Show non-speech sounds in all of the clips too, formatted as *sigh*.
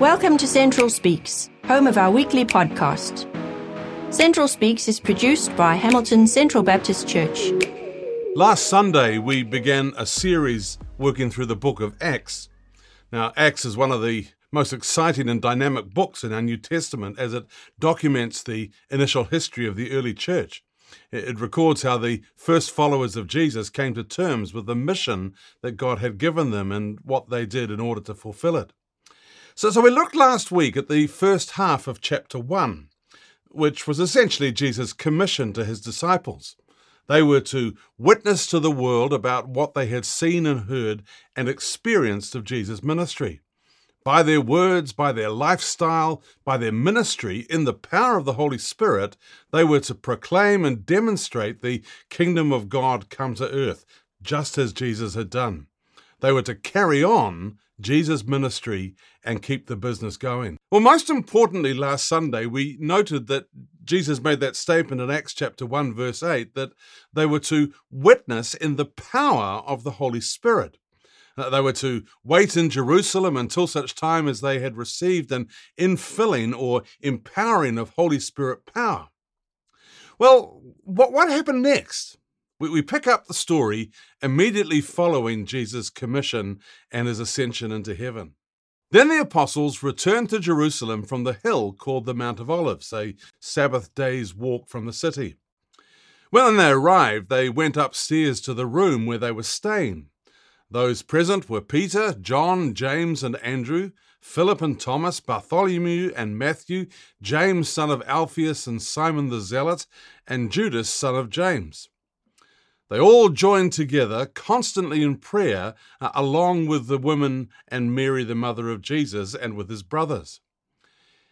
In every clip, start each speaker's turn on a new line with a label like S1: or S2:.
S1: Welcome to Central Speaks, home of our weekly podcast. Central Speaks is produced by Hamilton Central Baptist Church.
S2: Last Sunday, we began a series working through the book of Acts. Now, Acts is one of the most exciting and dynamic books in our New Testament as it documents the initial history of the early church. It records how the first followers of Jesus came to terms with the mission that God had given them and what they did in order to fulfill it. So, so we looked last week at the first half of chapter 1, which was essentially Jesus' commission to his disciples. They were to witness to the world about what they had seen and heard and experienced of Jesus' ministry by their words, by their lifestyle, by their ministry, in the power of the Holy Spirit, they were to proclaim and demonstrate the kingdom of God come to earth, just as Jesus had done. They were to carry on Jesus' ministry and keep the business going. Well, most importantly, last Sunday, we noted that Jesus made that statement in Acts chapter 1, verse 8, that they were to witness in the power of the Holy Spirit. Uh, they were to wait in Jerusalem until such time as they had received an infilling or empowering of Holy Spirit power. Well, what, what happened next? We, we pick up the story immediately following Jesus' commission and his ascension into heaven. Then the apostles returned to Jerusalem from the hill called the Mount of Olives, a Sabbath day's walk from the city. When they arrived, they went upstairs to the room where they were staying. Those present were Peter, John, James, and Andrew, Philip and Thomas, Bartholomew and Matthew, James, son of Alphaeus, and Simon the Zealot, and Judas, son of James. They all joined together constantly in prayer, uh, along with the women and Mary, the mother of Jesus, and with his brothers.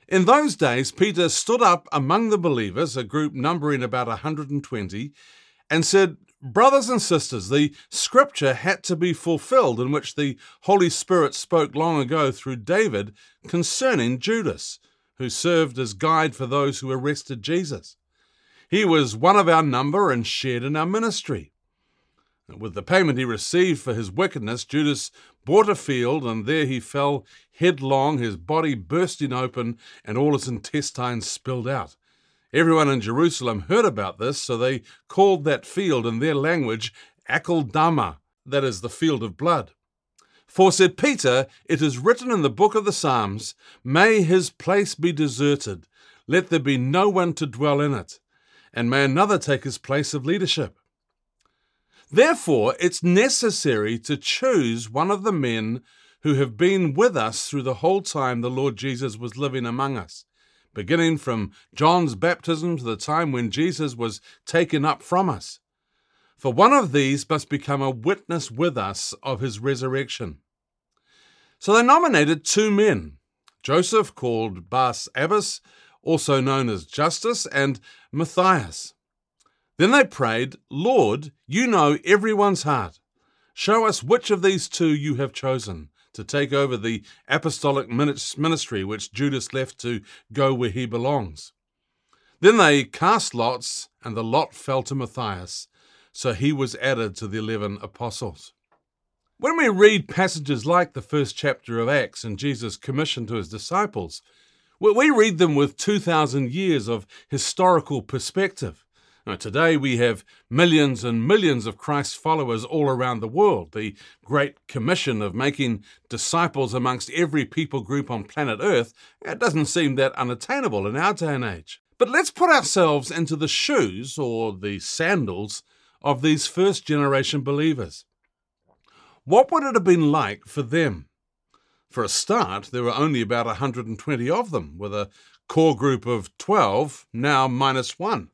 S2: In those days, Peter stood up among the believers, a group numbering about a 120, and said, Brothers and sisters, the scripture had to be fulfilled in which the Holy Spirit spoke long ago through David concerning Judas, who served as guide for those who arrested Jesus. He was one of our number and shared in our ministry. With the payment he received for his wickedness, Judas bought a field, and there he fell headlong, his body bursting open, and all his intestines spilled out. Everyone in Jerusalem heard about this, so they called that field in their language Akeldama, that is, the field of blood. For, said Peter, it is written in the book of the Psalms, May his place be deserted, let there be no one to dwell in it, and may another take his place of leadership. Therefore, it's necessary to choose one of the men who have been with us through the whole time the Lord Jesus was living among us beginning from John's baptism to the time when Jesus was taken up from us. For one of these must become a witness with us of his resurrection. So they nominated two men Joseph, called Barsabbas, also known as Justus, and Matthias. Then they prayed, Lord, you know everyone's heart. Show us which of these two you have chosen to take over the apostolic ministry which Judas left to go where he belongs. Then they cast lots, and the lot fell to Matthias, so he was added to the eleven apostles. When we read passages like the first chapter of Acts and Jesus' commission to his disciples, we read them with 2,000 years of historical perspective. Now, today we have millions and millions of Christ's followers all around the world. The Great Commission of making disciples amongst every people group on planet Earth it doesn't seem that unattainable in our day and age. But let's put ourselves into the shoes or the sandals of these first generation believers. What would it have been like for them? For a start, there were only about 120 of them, with a core group of 12, now minus one.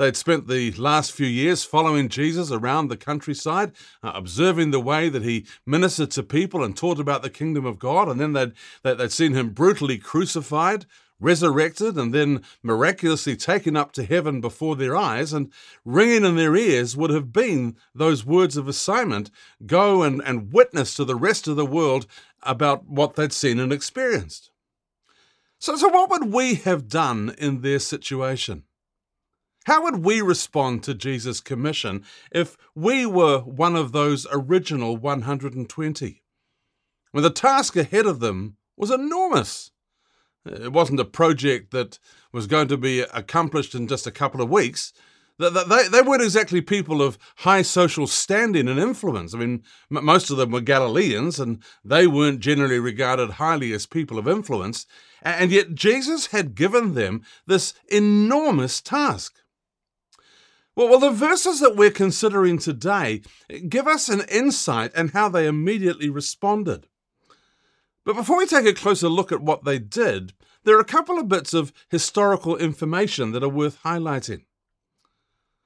S2: They'd spent the last few years following Jesus around the countryside, uh, observing the way that he ministered to people and taught about the kingdom of God. And then they'd, they'd seen him brutally crucified, resurrected, and then miraculously taken up to heaven before their eyes. And ringing in their ears would have been those words of assignment go and, and witness to the rest of the world about what they'd seen and experienced. So, so, what would we have done in their situation? How would we respond to Jesus' commission if we were one of those original 120? Well, the task ahead of them was enormous. It wasn't a project that was going to be accomplished in just a couple of weeks. They, they weren't exactly people of high social standing and influence. I mean, most of them were Galileans, and they weren't generally regarded highly as people of influence. And yet, Jesus had given them this enormous task. Well, well, the verses that we're considering today give us an insight in how they immediately responded. But before we take a closer look at what they did, there are a couple of bits of historical information that are worth highlighting.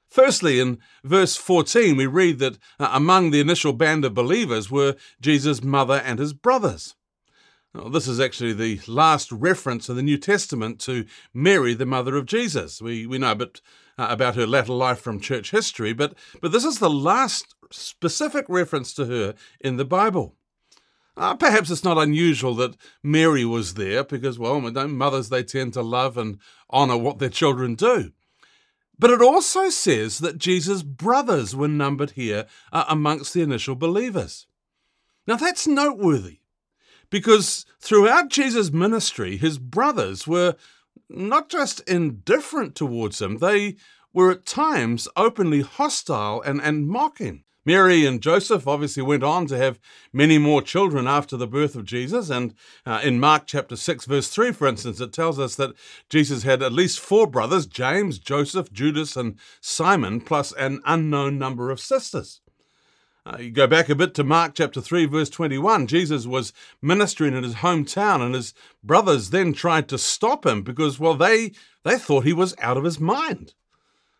S2: Firstly, in verse 14, we read that uh, among the initial band of believers were Jesus' mother and his brothers. This is actually the last reference in the New Testament to Mary, the mother of Jesus. We, we know a bit uh, about her latter life from church history, but, but this is the last specific reference to her in the Bible. Uh, perhaps it's not unusual that Mary was there because, well, mothers they tend to love and honour what their children do. But it also says that Jesus' brothers were numbered here uh, amongst the initial believers. Now that's noteworthy because throughout Jesus' ministry, his brothers were not just indifferent towards him, they were at times openly hostile and, and mocking. Mary and Joseph obviously went on to have many more children after the birth of Jesus. And uh, in Mark chapter 6, verse 3, for instance, it tells us that Jesus had at least four brothers James, Joseph, Judas, and Simon, plus an unknown number of sisters. Uh, you go back a bit to Mark chapter 3, verse 21. Jesus was ministering in his hometown, and his brothers then tried to stop him because, well, they, they thought he was out of his mind.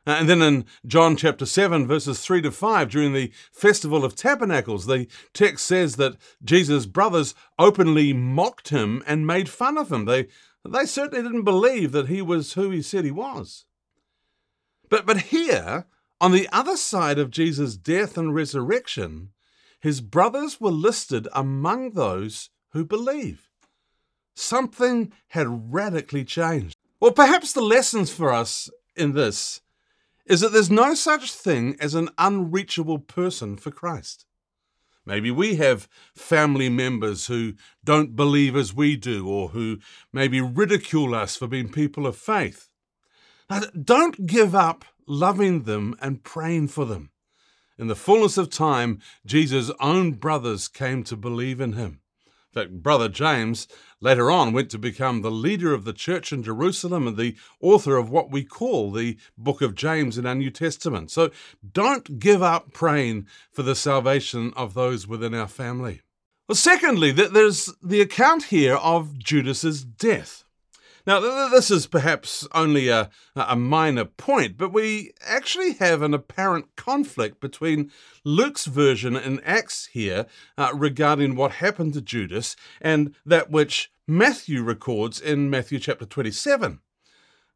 S2: Uh, and then in John chapter 7, verses 3 to 5, during the Festival of Tabernacles, the text says that Jesus' brothers openly mocked him and made fun of him. They, they certainly didn't believe that he was who he said he was. But, but here, on the other side of Jesus' death and resurrection, his brothers were listed among those who believe. Something had radically changed. Well, perhaps the lessons for us in this is that there's no such thing as an unreachable person for Christ. Maybe we have family members who don't believe as we do, or who maybe ridicule us for being people of faith. Now, don't give up loving them and praying for them. In the fullness of time, Jesus' own brothers came to believe in him. Fact, Brother James later on went to become the leader of the church in Jerusalem and the author of what we call the book of James in our New Testament. So don't give up praying for the salvation of those within our family. Well, secondly, there's the account here of Judas's death. Now, this is perhaps only a, a minor point, but we actually have an apparent conflict between Luke's version in Acts here uh, regarding what happened to Judas and that which Matthew records in Matthew chapter 27.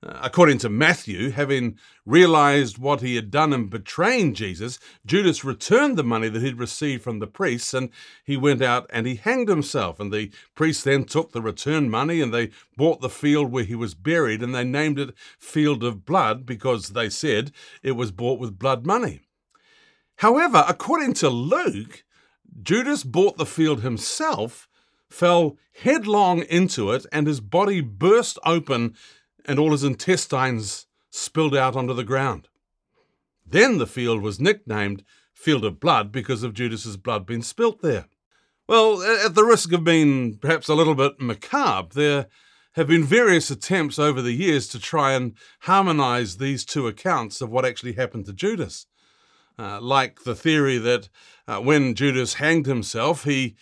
S2: Uh, according to Matthew, having realized what he had done in betraying Jesus, Judas returned the money that he'd received from the priests and he went out and he hanged himself. And the priests then took the returned money and they bought the field where he was buried and they named it Field of Blood because they said it was bought with blood money. However, according to Luke, Judas bought the field himself, fell headlong into it, and his body burst open and all his intestines spilled out onto the ground. Then the field was nicknamed Field of Blood because of Judas's blood being spilt there. Well, at the risk of being perhaps a little bit macabre, there have been various attempts over the years to try and harmonize these two accounts of what actually happened to Judas. Uh, like the theory that uh, when Judas hanged himself, he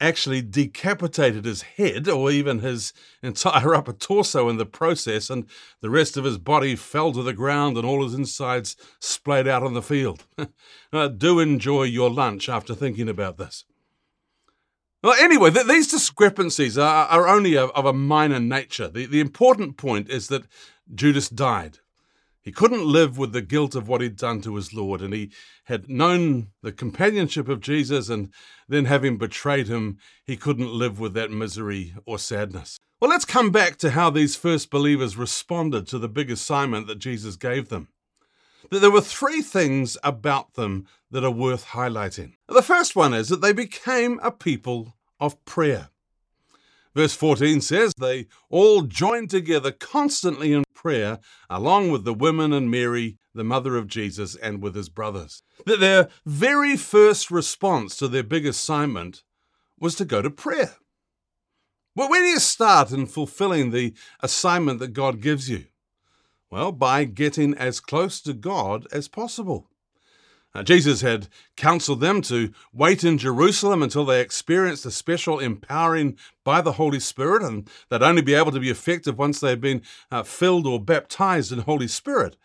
S2: actually decapitated his head or even his entire *laughs* upper torso in the process, and the rest of his body fell to the ground and all his insides splayed out on the field. *laughs* uh, do enjoy your lunch after thinking about this. Well, anyway, th- these discrepancies are, are only of, of, a minor nature. The, the important point is that Judas died. He couldn't live with the guilt of what he'd done to his Lord, and he had known the companionship of Jesus, and then having betrayed him, he couldn't live with that misery or sadness. Well, let's come back to how these first believers responded to the big assignment that Jesus gave them. That there were three things about them that are worth highlighting. The first one is that they became a people of prayer. Verse 14 says, They all joined together constantly in prayer, along with the women and Mary, the mother of Jesus, and with his brothers. That their very first response to their big assignment was to go to prayer. Well, where do you start in fulfilling the assignment that God gives you? Well, by getting as close to God as possible. Jesus had counseled them to wait in Jerusalem until they experienced a special empowering by the Holy Spirit, and they'd only be able to be effective once they had been uh, filled or baptized in Holy Spirit.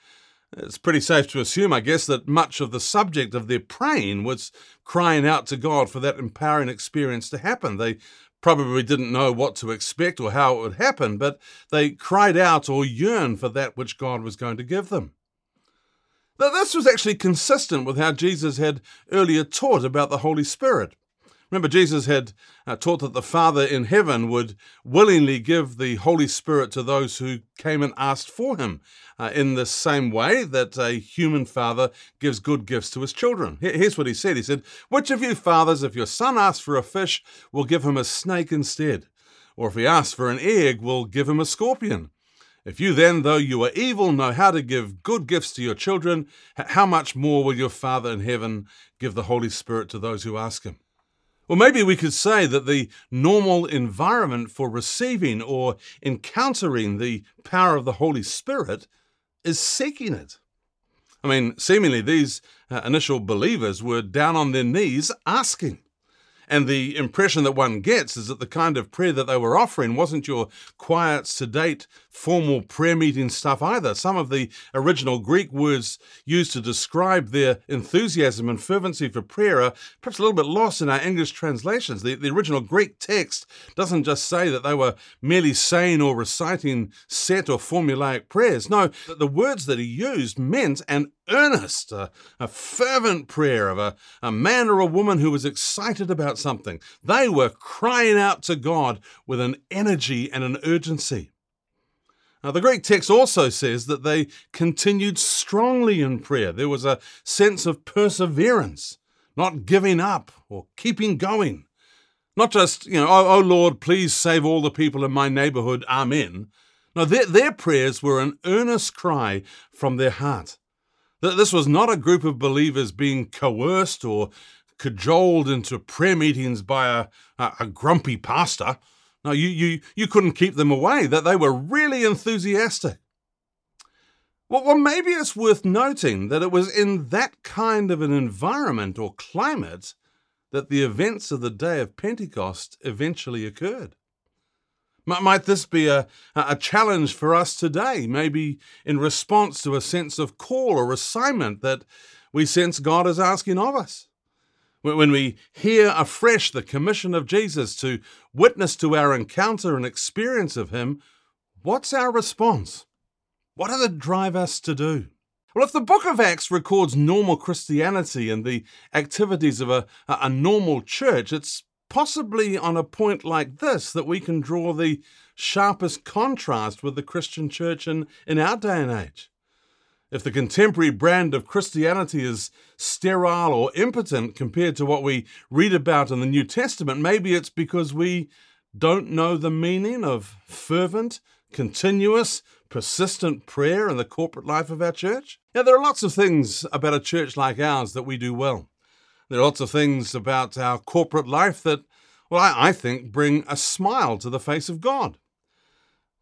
S2: It's pretty safe to assume, I guess, that much of the subject of their praying was crying out to God for that empowering experience to happen. They probably didn't know what to expect or how it would happen, but they cried out or yearned for that which God was going to give them. That this was actually consistent with how Jesus had earlier taught about the Holy Spirit. Remember, Jesus had uh, taught that the Father in heaven would willingly give the Holy Spirit to those who came and asked for him, uh, in the same way that a human father gives good gifts to his children. Here's what he said He said, Which of you fathers, if your son asks for a fish, will give him a snake instead? Or if he asks for an egg, will give him a scorpion? If you then, though you are evil, know how to give good gifts to your children, how much more will your Father in heaven give the Holy Spirit to those who ask him? Or maybe we could say that the normal environment for receiving or encountering the power of the Holy Spirit is seeking it. I mean, seemingly these uh, initial believers were down on their knees asking. And the impression that one gets is that the kind of prayer that they were offering wasn't your quiet, sedate, formal prayer meeting stuff either. Some of the original Greek words used to describe their enthusiasm and fervency for prayer are perhaps a little bit lost in our English translations. The, the original Greek text doesn't just say that they were merely saying or reciting set or formulaic prayers. No, the words that he used meant an earnest, a, a fervent prayer of a, a man or a woman who was excited about something. They were crying out to God with an energy and an urgency. Now, the Greek text also says that they continued strongly in prayer. There was a sense of perseverance, not giving up or keeping going. Not just, you know, oh, oh Lord, please save all the people in my neighborhood, amen. No, their, their prayers were an earnest cry from their heart. This was not a group of believers being coerced or cajoled into prayer meetings by a, a, a grumpy pastor. No, you, you, you couldn't keep them away, that they were really enthusiastic. Well, well, maybe it's worth noting that it was in that kind of an environment or climate that the events of the day of Pentecost eventually occurred. Might this be a, a challenge for us today, maybe in response to a sense of call or assignment that we sense God is asking of us? When we hear afresh the commission of Jesus to witness to our encounter and experience of Him, what's our response? What does it drive us to do? Well, if the book of Acts records normal Christianity and the activities of a, a normal church, it's possibly on a point like this that we can draw the sharpest contrast with the Christian church in, in our day and age. If the contemporary brand of Christianity is sterile or impotent compared to what we read about in the New Testament, maybe it's because we don't know the meaning of fervent, continuous, persistent prayer in the corporate life of our church. Now, there are lots of things about a church like ours that we do well. There are lots of things about our corporate life that, well, I, I think bring a smile to the face of God.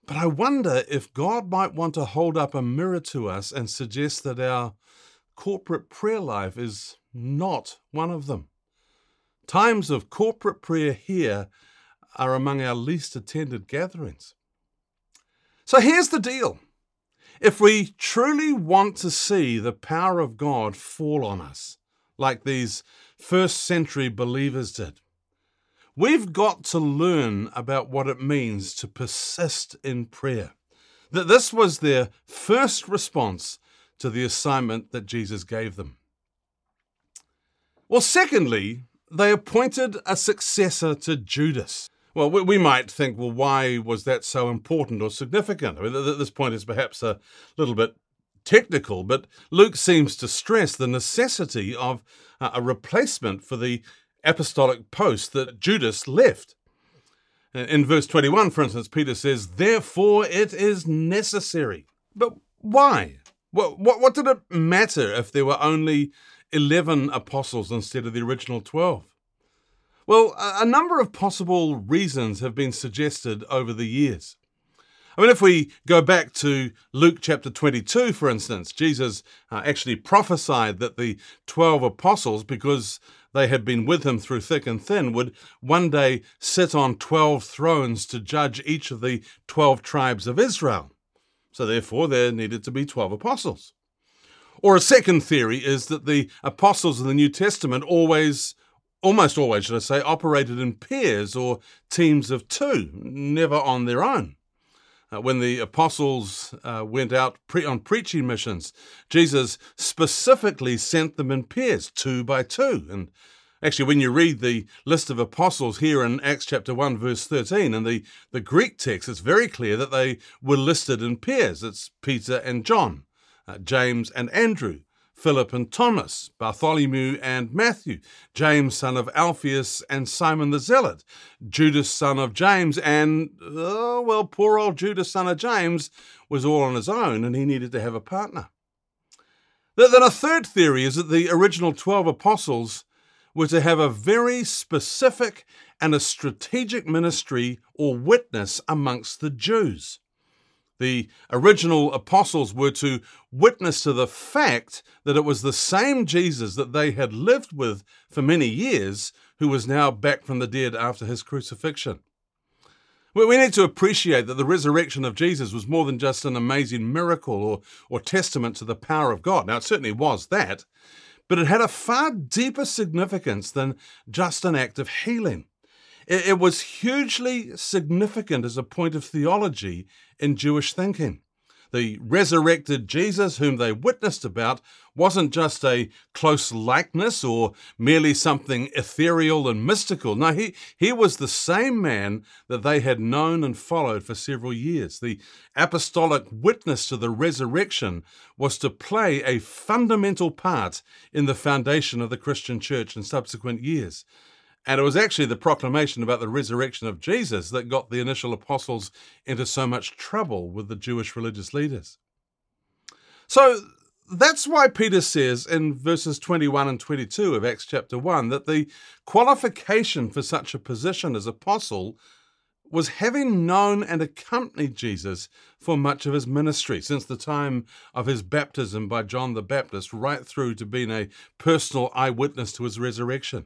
S2: But I wonder if God might want to hold up a mirror to us and suggest that our corporate prayer life is not one of them. Times of corporate prayer here are among our least attended gatherings. So here's the deal. If we truly want to see the power of God fall on us, like these first century believers did, We've got to learn about what it means to persist in prayer. That this was their first response to the assignment that Jesus gave them. Well, secondly, they appointed a successor to Judas. Well, we might think, well, why was that so important or significant? I mean, this point is perhaps a little bit technical, but Luke seems to stress the necessity of uh, a replacement for the apostolic post that Judas left. Uh, in verse 21, for instance, Peter says, Therefore it is necessary. But why? What, what, what did it matter if there were only 11 apostles instead of the original 12? Well, a number of possible reasons have been suggested over the years. I mean, if we go back to Luke chapter 22, for instance, Jesus uh, actually prophesied that the 12 apostles, because they had been with him through thick and thin, would one day sit on 12 thrones to judge each of the 12 tribes of Israel. So, therefore, there needed to be 12 apostles. Or a second theory is that the apostles in the New Testament always, almost always, should I say, operated in pairs or teams of two, never on their own. Uh, when the apostles uh, went out pre- on preaching missions, Jesus specifically sent them in pairs, two by two. And actually, when you read the list of apostles here in Acts chapter 1, verse 13, in the, the Greek text, it's very clear that they were listed in pairs. It's Peter and John, uh, James and Andrew, Philip and Thomas, Bartholomew and Matthew, James son of Alphaeus and Simon the Zealot, Judas son of James, and, oh, well, poor old Judas son of James was all on his own and he needed to have a partner. Then a third theory is that the original 12 apostles were to have a very specific and a strategic ministry or witness amongst the Jews. The original apostles were to witness to the fact that it was the same Jesus that they had lived with for many years who was now back from the dead after his crucifixion. We need to appreciate that the resurrection of Jesus was more than just an amazing miracle or, or testament to the power of God. Now, it certainly was that, but it had a far deeper significance than just an act of healing. It was hugely significant as a point of theology in Jewish thinking. The resurrected Jesus, whom they witnessed about, wasn't just a close likeness or merely something ethereal and mystical. No, he, he was the same man that they had known and followed for several years. The apostolic witness to the resurrection was to play a fundamental part in the foundation of the Christian church in subsequent years. And it was actually the proclamation about the resurrection of Jesus that got the initial apostles into so much trouble with the Jewish religious leaders. So that's why Peter says in verses 21 and 22 of Acts chapter 1 that the qualification for such a position as apostle was having known and accompanied Jesus for much of his ministry, since the time of his baptism by John the Baptist, right through to being a personal eyewitness to his resurrection.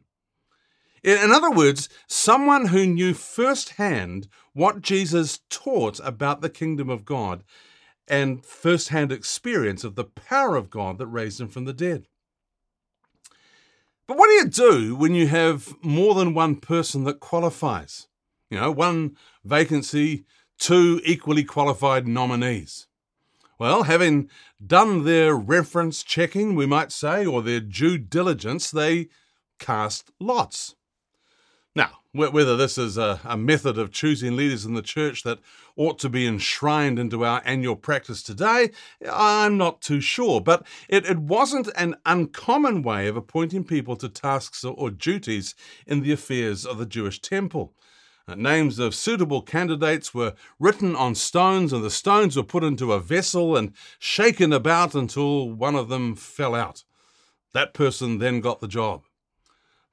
S2: In other words, someone who knew firsthand what Jesus taught about the kingdom of God and firsthand experience of the power of God that raised him from the dead. But what do you do when you have more than one person that qualifies? You know, one vacancy, two equally qualified nominees. Well, having done their reference checking, we might say, or their due diligence, they cast lots. Now, whether this is a, a, method of choosing leaders in the church that ought to be enshrined into our annual practice today, I'm not too sure. But it, it wasn't an uncommon way of appointing people to tasks or, or duties in the affairs of the Jewish temple. Uh, names of suitable candidates were written on stones, and the stones were put into a vessel and shaken about until one of them fell out. That person then got the job.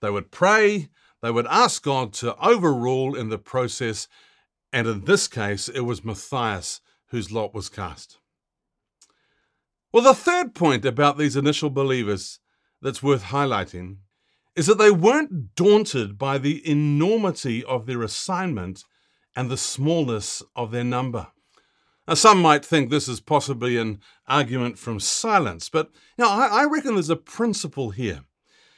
S2: They would pray they would ask God to overrule in the process, and in this case, it was Matthias whose lot was cast. Well, the third point about these initial believers that's worth highlighting is that they weren't daunted by the enormity of their assignment and the smallness of their number. Now, some might think this is possibly an argument from silence, but you know, I, I reckon there's a principle here.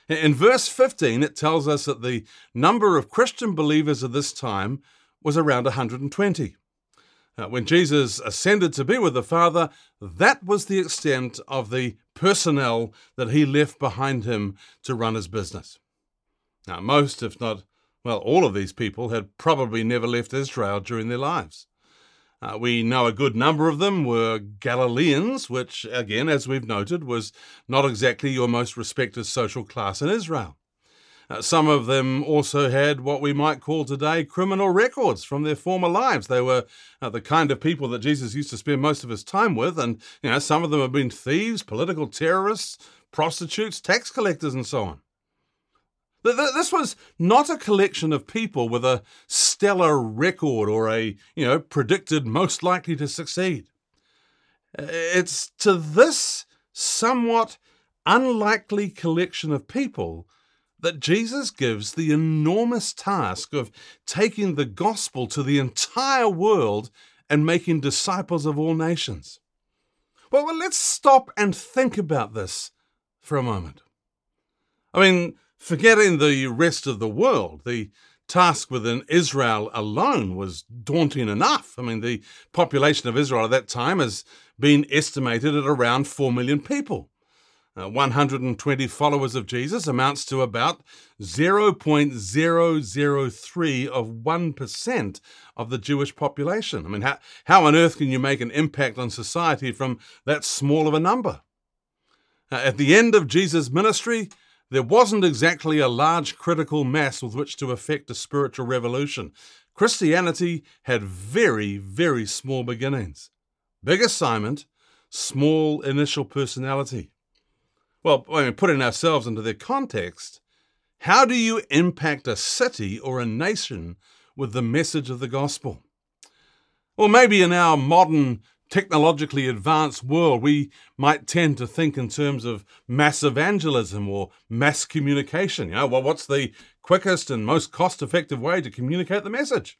S2: In verse 15, it tells us that the number of Christian believers of this time was around 120. Uh, when Jesus ascended to be with the Father, that was the extent of the personnel that he left behind him to run his business. Now, most, if not, well, all of these people had probably never left Israel during their lives. Uh, we know a good number of them were Galileans, which, again, as we've noted, was not exactly your most respected social class in Israel. Uh, some of them also had what we might call today criminal records from their former lives. They were uh, the kind of people that Jesus used to spend most of his time with, and you know some of them have been thieves, political terrorists, prostitutes, tax collectors, and so on. This was not a collection of people with a stellar record or a, you know, predicted most likely to succeed. Uh, it's to this somewhat unlikely collection of people that Jesus gives the enormous task of taking the gospel to the entire world and making disciples of all nations. Well, well, let's stop and think about this for a moment. I mean, forgetting the rest of the world, the task within Israel alone was daunting enough. I mean, the population of Israel at that time has been estimated at around 4 million people. Uh, 120 followers of Jesus amounts to about 0.003 of 1% of the Jewish population. I mean, how, how on earth can you make an impact on society from that small of a number? Uh, at the end of Jesus' ministry, there wasn't exactly a large critical mass with which to effect a spiritual revolution. Christianity had very, very small beginnings. Big assignment, small initial personality. Well, I mean, putting ourselves into their context, how do you impact a city or a nation with the message of the gospel? Or maybe in our modern technologically advanced world, we might tend to think in terms of mass evangelism or mass communication. You know, well, what's the quickest and most cost effective way to communicate the message?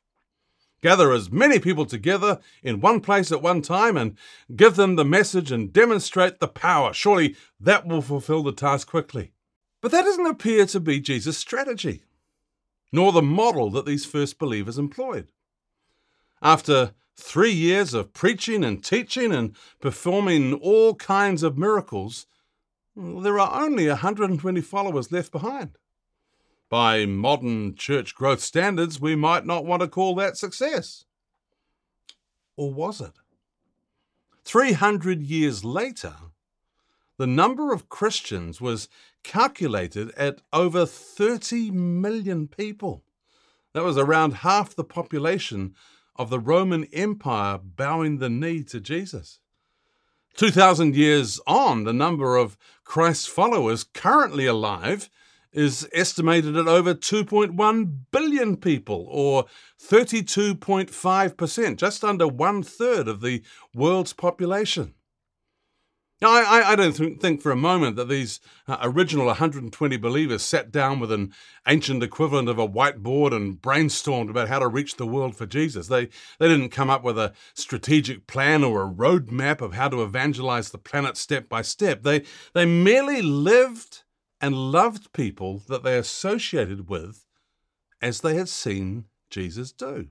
S2: Gather as many people together in one place at one time and give them the message and demonstrate the power. Surely that will fulfill the task quickly. But that doesn't appear to be Jesus' strategy, nor the model that these first believers employed. After three years of preaching and teaching and performing all kinds of miracles, there are only 120 followers left behind. By modern church growth standards, we might not want to call that success. Or was it? 300 years later, the number of Christians was calculated at over 30 million people. That was around half the population of the Roman Empire bowing the knee to Jesus. 2,000 years on, the number of Christ's followers currently alive is estimated at over 2.1 billion people, or 32.5%, just under one third of the world's population. Now, I, I, don't think for a moment that these uh, original 120 believers sat down with an ancient equivalent of a whiteboard and brainstormed about how to reach the world for Jesus. They, they didn't come up with a strategic plan or a roadmap of how to evangelize the planet step by step. They, they merely lived and loved people that they associated with as they had seen Jesus do.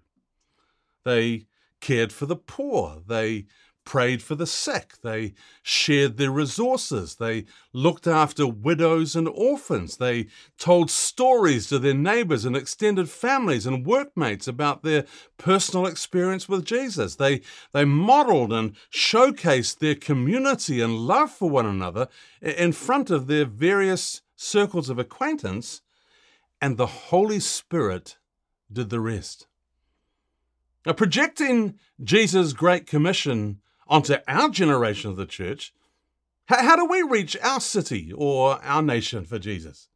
S2: They cared for the poor. They prayed for the sick. They shared their resources. They looked after widows and orphans. They told stories to their neighbors and extended families and workmates about their personal experience with Jesus. They, they modeled and showcased their community and love for one another in front of their various circles of acquaintance, and the Holy Spirit did the rest. Now, projecting Jesus' Great Commission onto our generation of the church, how, how do we reach our city or our nation for Jesus?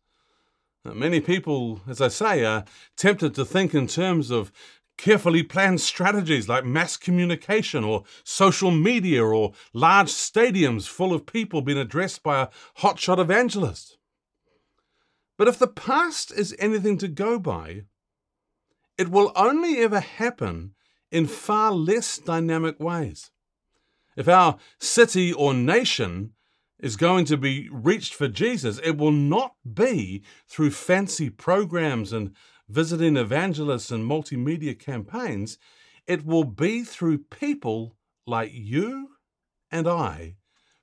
S2: Uh, many people, as I say, are tempted to think in terms of carefully planned strategies like mass communication or social media or large stadiums full of people being addressed by a hotshot evangelist. But if the past is anything to go by, it will only ever happen in far less dynamic ways. If our city or nation is going to be reached for Jesus, it will not be through fancy programs and visiting evangelists and multimedia campaigns. It will be through people like you and I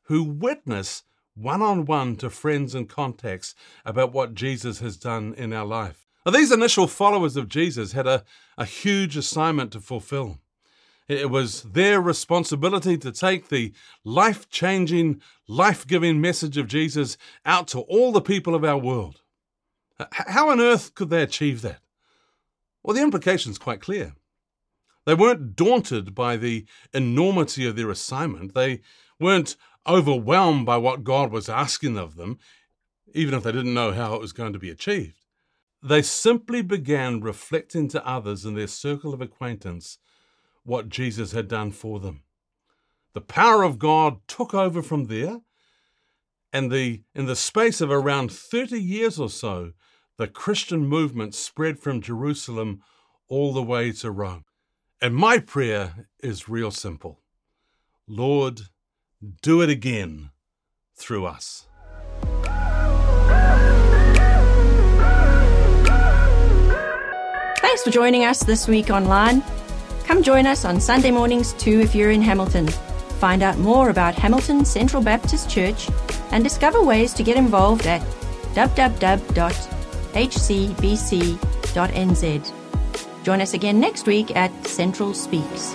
S2: who witness one on one to friends and contacts about what Jesus has done in our life. Now, these initial followers of Jesus had a, a huge assignment to fulfill. It was their responsibility to take the life changing, life giving message of Jesus out to all the people of our world. How on earth could they achieve that? Well, the implication's quite clear. They weren't daunted by the enormity of their assignment. They weren't overwhelmed by what God was asking of them, even if they didn't know how it was going to be achieved. They simply began reflecting to others in their circle of acquaintance what Jesus had done for them. The power of God took over from there, and the, in the space of around 30 years or so, the Christian movement spread from Jerusalem all the way to Rome. And my prayer is real simple Lord, do it again through us.
S1: Thanks for joining us this week online. Come join us on Sunday mornings too if you're in Hamilton. Find out more about Hamilton Central Baptist Church and discover ways to get involved at www.hcbc.nz. Join us again next week at Central Speaks.